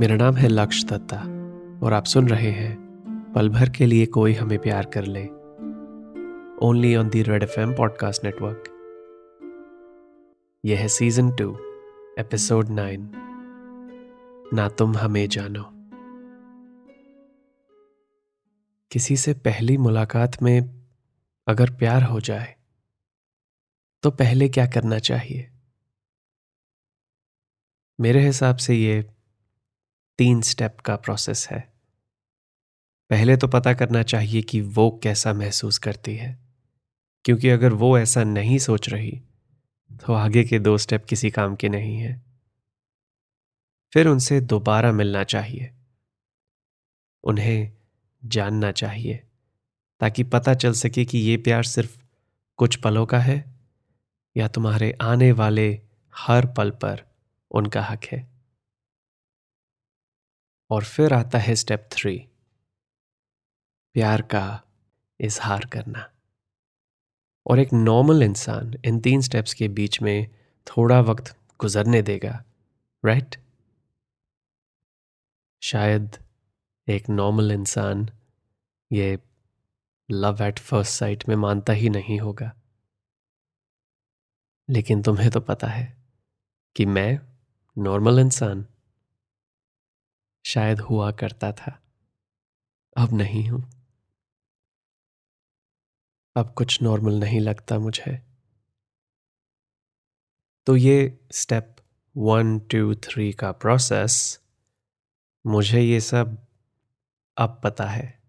मेरा नाम है लक्ष्य दत्ता और आप सुन रहे हैं पल भर के लिए कोई हमें प्यार कर ले। Only on the red F M podcast network यह है सीज़न टू एपिसोड नाइन ना तुम हमें जानो। किसी से पहली मुलाकात में अगर प्यार हो जाए तो पहले क्या करना चाहिए? मेरे हिसाब से ये तीन स्टेप का प्रोसेस है। पहले तो पता करना चाहिए कि वो कैसा महसूस करती है। क्योंकि अगर वो ऐसा नहीं सोच रही तो आगे के दो स्टेप किसी काम के नहीं है। फिर उनसे दोबारा मिलना चाहिए। उन्हें जानना चाहिए, ताकि पता चल सके कि ये प्यार सिर्फ़ कुछ पलों का है, या तुम्हारे आने वाले हर पल पर उनका हक है। और फिर आता है स्टेप थ्री, प्यार का इजहार करना। और एक नॉर्मल इंसान इन तीन स्टेप्स के बीच में थोड़ा वक्त गुजरने देगा राइट शायद एक नॉर्मल इंसान ये लव एट फ़र्स्ट साइट में मानता ही नहीं होगा। लेकिन तुम्हें तो पता है कि मैं नॉर्मल इंसान शायद हुआ करता था। अब नहीं हूँ। अब कुछ नॉर्मल नहीं लगता मुझे। तो ये स्टेप वन, टू, थ्री का प्रोसेस, मुझे ये सब अब पता है।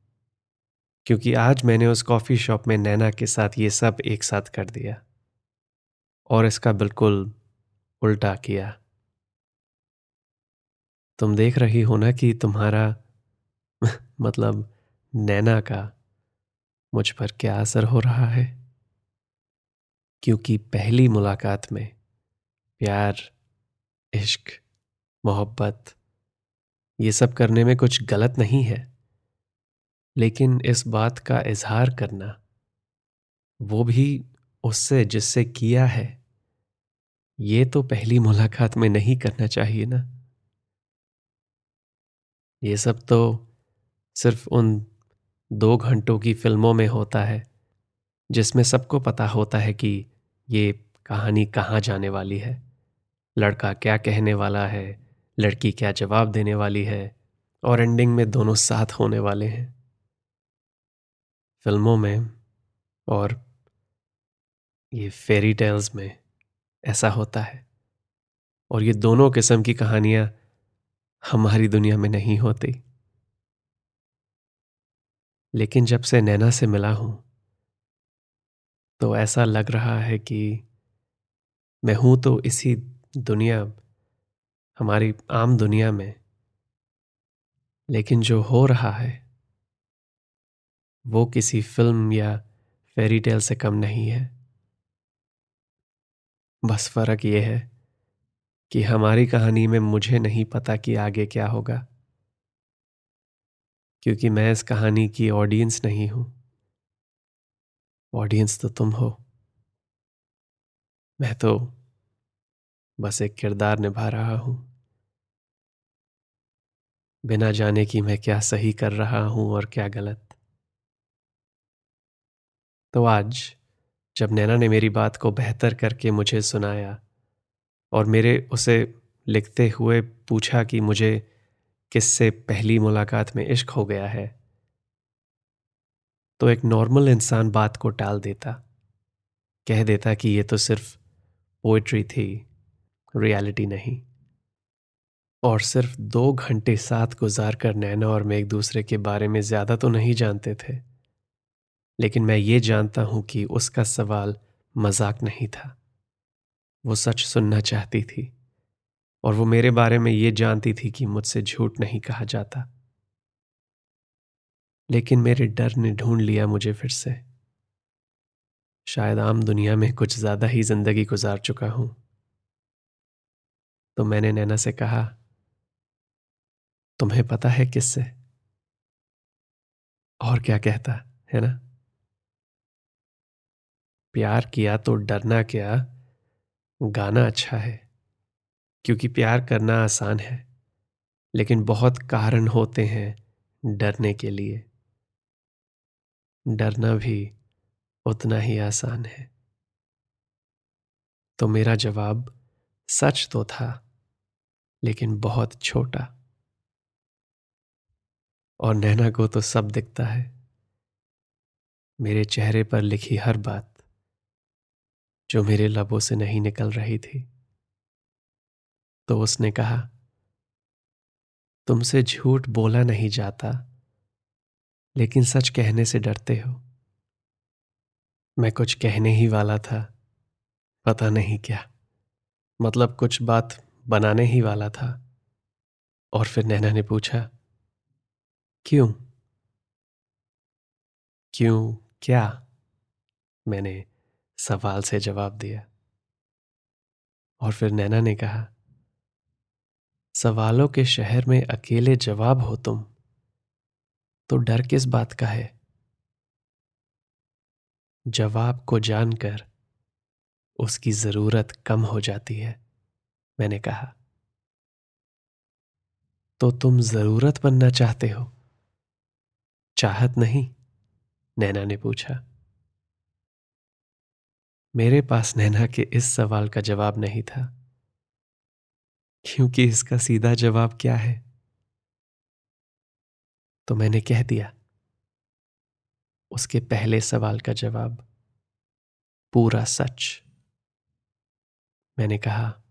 क्योंकि आज मैंने उस कॉफ़ी शॉप में नैना के साथ ये सब एक साथ कर दिया। और इसका बिल्कुल उल्टा किया। तुम देख रही हो ना कि तुम्हारा मतलब नैना का मुझ पर क्या असर हो रहा है? क्योंकि पहली मुलाकात में प्यार, इश्क, मोहब्बत, ये सब करने में कुछ गलत नहीं है। लेकिन इस बात का इजहार करना, वो भी उससे जिससे किया है, ये तो पहली मुलाकात में नहीं करना चाहिए ना। ये सब तो सिर्फ़ उन दो घंटों की फ़िल्मों में होता है, जिसमें सबको पता होता है कि ये कहानी कहाँ जाने वाली है। लड़का क्या कहने वाला है, लड़की क्या जवाब देने वाली है, और एंडिंग में दोनों साथ होने वाले हैं। फ़िल्मों में और ये फेरी टेल्स में ऐसा होता है। और ये दोनों किस्म की कहानियाँ हमारी दुनिया में नहीं होती। लेकिन जब से नैना से मिला हूँ तो ऐसा लग रहा है कि मैं हूँ तो इसी दुनिया, हमारी आम दुनिया में। लेकिन जो हो रहा है, वो किसी फ़िल्म या फेरी टेल से कम नहीं है। बस फ़र्क ये है कि हमारी कहानी में मुझे नहीं पता कि आगे क्या होगा। क्योंकि मैं इस कहानी की ऑडियंस नहीं हूँ। ऑडियंस तो तुम हो। मैं तो बस एक किरदार निभा रहा हूँ। बिना जाने कि मैं क्या सही कर रहा हूँ और क्या गलत। तो आज, जब नैना ने मेरी बात को बेहतर करके मुझे सुनाया और मेरे उसे लिखते हुए पूछा कि मुझे किससे पहली मुलाकात में इश्क हो गया है। तो एक नॉर्मल इंसान बात को टाल देता, कह देता कि ये तो सिर्फ़ पोइट्री थी, रियलिटी नहीं। और सिर्फ़ दो घंटे साथ गुजार कर नैना और मैं एक दूसरे के बारे में ज़्यादा तो नहीं जानते थे, लेकिन मैं ये जानता हूँ कि उसका सवाल मज़ाक नहीं था। वो सच सुनना चाहती थी और वो मेरे बारे में ये जानती थी कि मुझसे झूठ नहीं कहा जाता। लेकिन मेरे डर ने ढूंढ लिया मुझे फिर से। शायद आम दुनिया में कुछ ज़्यादा ही ज़िंदगी गुजार चुका हूँ। तो मैंने नैना से कहा, तुम्हें पता है किससे? और क्या कहता, है ना? प्यार किया तो डरना क्या? गाना अच्छा है, क्योंकि प्यार करना आसान है, लेकिन बहुत कारण होते हैं डरने के लिए। डरना भी उतना ही आसान है। तो मेरा जवाब सच तो था, लेकिन बहुत छोटा। और नैना को तो सब दिखता है। मेरे चेहरे पर लिखी हर बात। जो मेरे लबों से नहीं निकल रही थी। तो उसने कहा, तुमसे झूठ बोला नहीं जाता, लेकिन सच कहने से डरते हो। मैं कुछ कहने ही वाला था, पता नहीं क्या। मतलब कुछ बात बनाने ही वाला था। और फिर नैना ने पूछा, क्यों? क्यों? क्या? मैंने सवाल से जवाब दिया। और फिर नैना ने कहा, सवालों के शहर में अकेले जवाब हो तुम तो डर किस बात का है? जवाब को जानकर उसकी ज़रूरत कम हो जाती है, मैंने कहा। तो तुम ज़रूरत बनना चाहते हो? चाहत नहीं, नैना ने पूछा। मेरे पास नैना के इस सवाल का जवाब नहीं था। क्योंकि इसका सीधा जवाब क्या है? तो मैंने कह दिया। उसके पहले सवाल का जवाब, पूरा सच। मैंने कहा,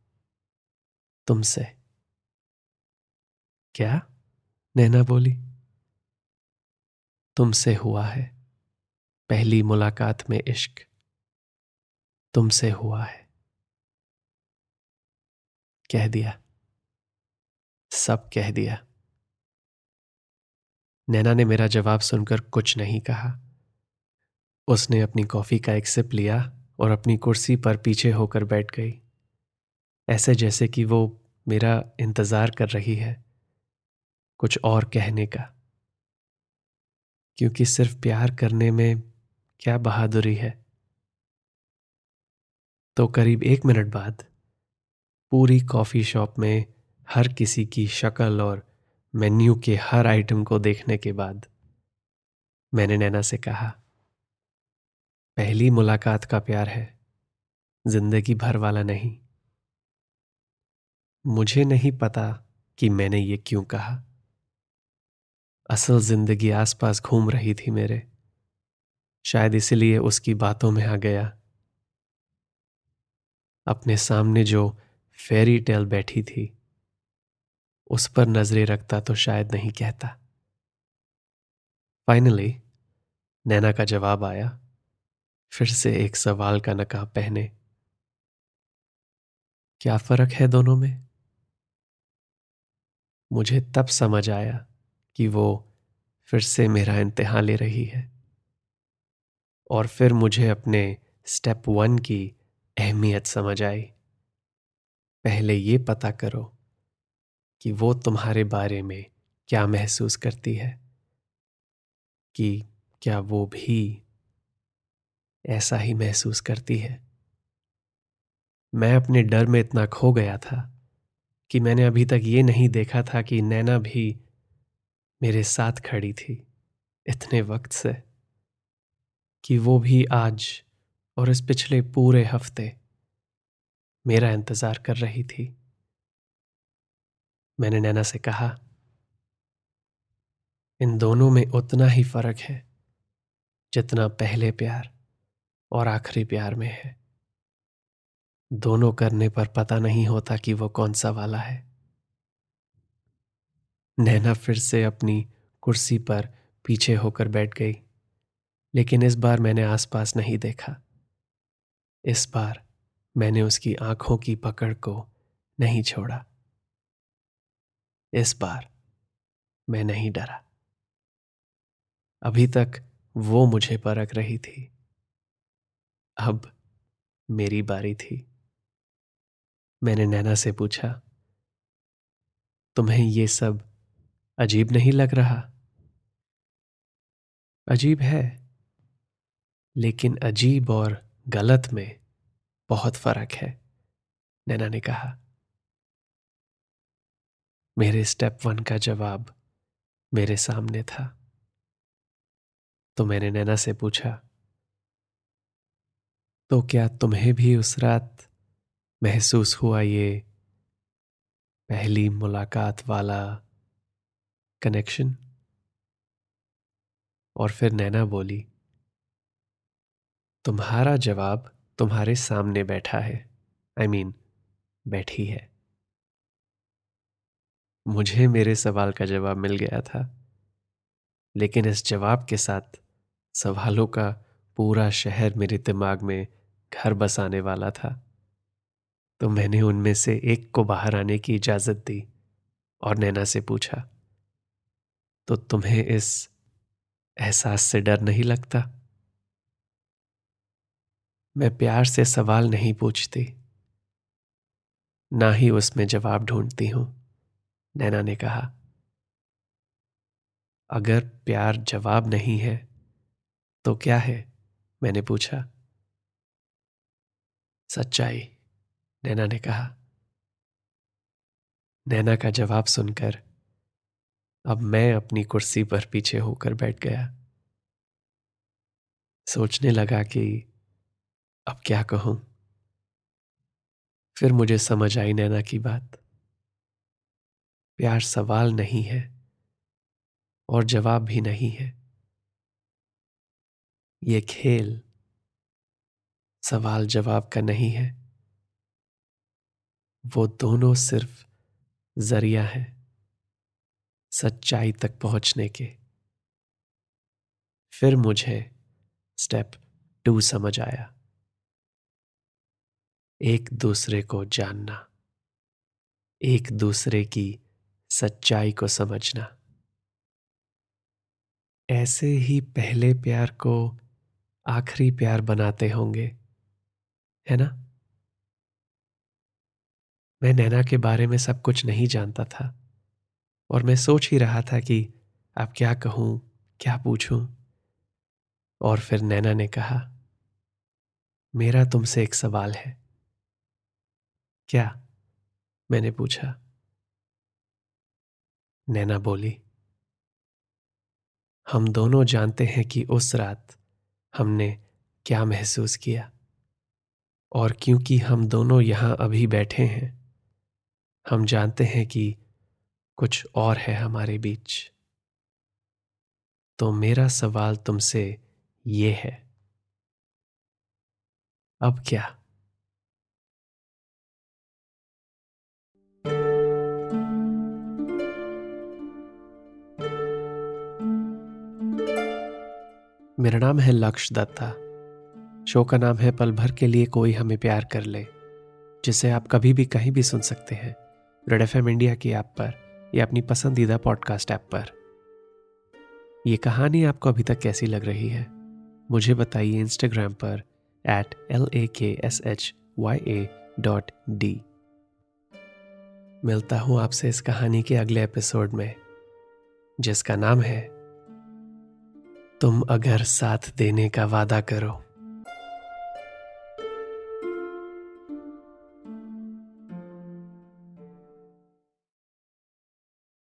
तुमसे। क्या? नैना बोली। तुमसे हुआ है, पहली मुलाकात में इश्क। तुमसे हुआ है। कह दिया। सब कह दिया। नैना ने मेरा जवाब सुनकर कुछ नहीं कहा। उसने अपनी कॉफ़ी का एक सिप लिया और अपनी कुर्सी पर पीछे होकर बैठ गई। ऐसे जैसे कि वो मेरा इंतज़ार कर रही है। कुछ और कहने का। क्योंकि सिर्फ़ प्यार करने में क्या बहादुरी है। तो करीब एक मिनट बाद पूरी कॉफ़ी शॉप में हर किसी की शक्ल और मेन्यू के हर आइटम को देखने के बाद मैंने नैना से कहा, पहली मुलाकात का प्यार है, ज़िंदगी भर वाला नहीं। मुझे नहीं पता कि मैंने ये क्यों कहा। असल ज़िंदगी आसपास घूम रही थी मेरे। शायद इसलिए उसकी बातों में आ गया अपने सामने जो फेरी टेल बैठी थी, उस पर नज़रें रखता तो शायद नहीं कहता। फाइनली नैना का जवाब आया, फिर से एक सवाल का नकाब पहने। क्या फ़र्क है दोनों में? मुझे तब समझ आया कि वो फिर से मेरा इम्तिहान ले रही है, और फिर मुझे अपने स्टेप वन की अहमियत समझ आई। पहले ये पता करो कि वो तुम्हारे बारे में क्या महसूस करती है कि क्या वो भी ऐसा ही महसूस करती है। मैं अपने डर में इतना खो गया था कि मैंने अभी तक ये नहीं देखा था कि नैना भी मेरे साथ खड़ी थी इतने वक्त से कि वो भी आज और इस पिछले पूरे हफ़्ते मेरा इंतज़ार कर रही थी। मैंने नैना से कहा, इन दोनों में उतना ही फ़र्क है जितना पहले प्यार और आखिरी प्यार में है। दोनों करने पर पता नहीं होता कि वो कौन सा वाला है। नैना फिर से अपनी कुर्सी पर पीछे होकर बैठ गई, लेकिन इस बार मैंने आसपास नहीं देखा। इस बार मैंने उसकी आँखों की पकड़ को नहीं छोड़ा। इस बार मैं नहीं डरा। अभी तक वो मुझे परख रही थी। अब मेरी बारी थी। मैंने नैना से पूछा, तुम्हें ये सब अजीब नहीं लग रहा? अजीब है, लेकिन अजीब और गलत में बहुत फ़र्क है, नैना ने कहा। मेरे स्टेप वन का जवाब मेरे सामने था। तो मैंने नैना से पूछा तो क्या तुम्हें भी उस रात महसूस हुआ ये पहली मुलाकात वाला कनेक्शन और फिर नैना बोली तुम्हारा जवाब तुम्हारे सामने बैठा है। आई I मीन mean, बैठी है। मुझे मेरे सवाल का जवाब मिल गया था। लेकिन इस जवाब के साथ सवालों का पूरा शहर मेरे दिमाग में घर बसाने वाला था। तो मैंने उनमें से एक को बाहर आने की इजाज़त दी और नैना से पूछा तो तुम्हें इस एहसास से डर नहीं लगता? मैं प्यार से सवाल नहीं पूछती, ना ही उसमें जवाब ढूंढती हूँ, नैना ने कहा। अगर प्यार जवाब नहीं है तो क्या है? मैंने पूछा। सच्चाई, नैना ने कहा। नैना का जवाब सुनकर, अब मैं अपनी कुर्सी पर पीछे होकर बैठ गया। सोचने लगा कि अब क्या कहूँ? फिर मुझे समझ आई नैना की बात। प्यार सवाल नहीं है और जवाब भी नहीं है। ये खेल सवाल जवाब का नहीं है। वो दोनों सिर्फ़ ज़रिया है सच्चाई तक पहुँचने के। फिर मुझे स्टेप टू समझ आया। एक दूसरे को जानना, एक दूसरे की सच्चाई को समझना। ऐसे ही पहले प्यार को आखिरी प्यार बनाते होंगे, है ना? मैं नैना के बारे में सब कुछ नहीं जानता था और मैं सोच ही रहा था कि अब क्या कहूँ, क्या पूछूँ? और फिर नैना ने कहा, मेरा तुमसे एक सवाल है। क्या? मैंने पूछा। नैना बोली, हम दोनों जानते हैं कि उस रात हमने क्या महसूस किया और क्योंकि हम दोनों यहाँ अभी बैठे हैं, हम जानते हैं कि कुछ और है हमारे बीच। तो मेरा सवाल तुमसे ये है, अब क्या? मेरा नाम है लक्ष्य दत्ता शो का नाम है पल भर के लिए कोई हमें प्यार कर ले, जिसे आप कभी भी कहीं भी सुन सकते हैं, रेड एफ़ इंडिया की ऐप पर या अपनी पसंदीदा पॉडकास्ट ऐप पर। यह कहानी आपको अभी तक कैसी लग रही है? मुझे बताइए इंस्टाग्राम पर at L A K S H Y A dot D मिलता हूँ आपसे इस कहानी के अगले एपिसोड में, जिसका नाम है तुम अगर साथ देने का वादा करो।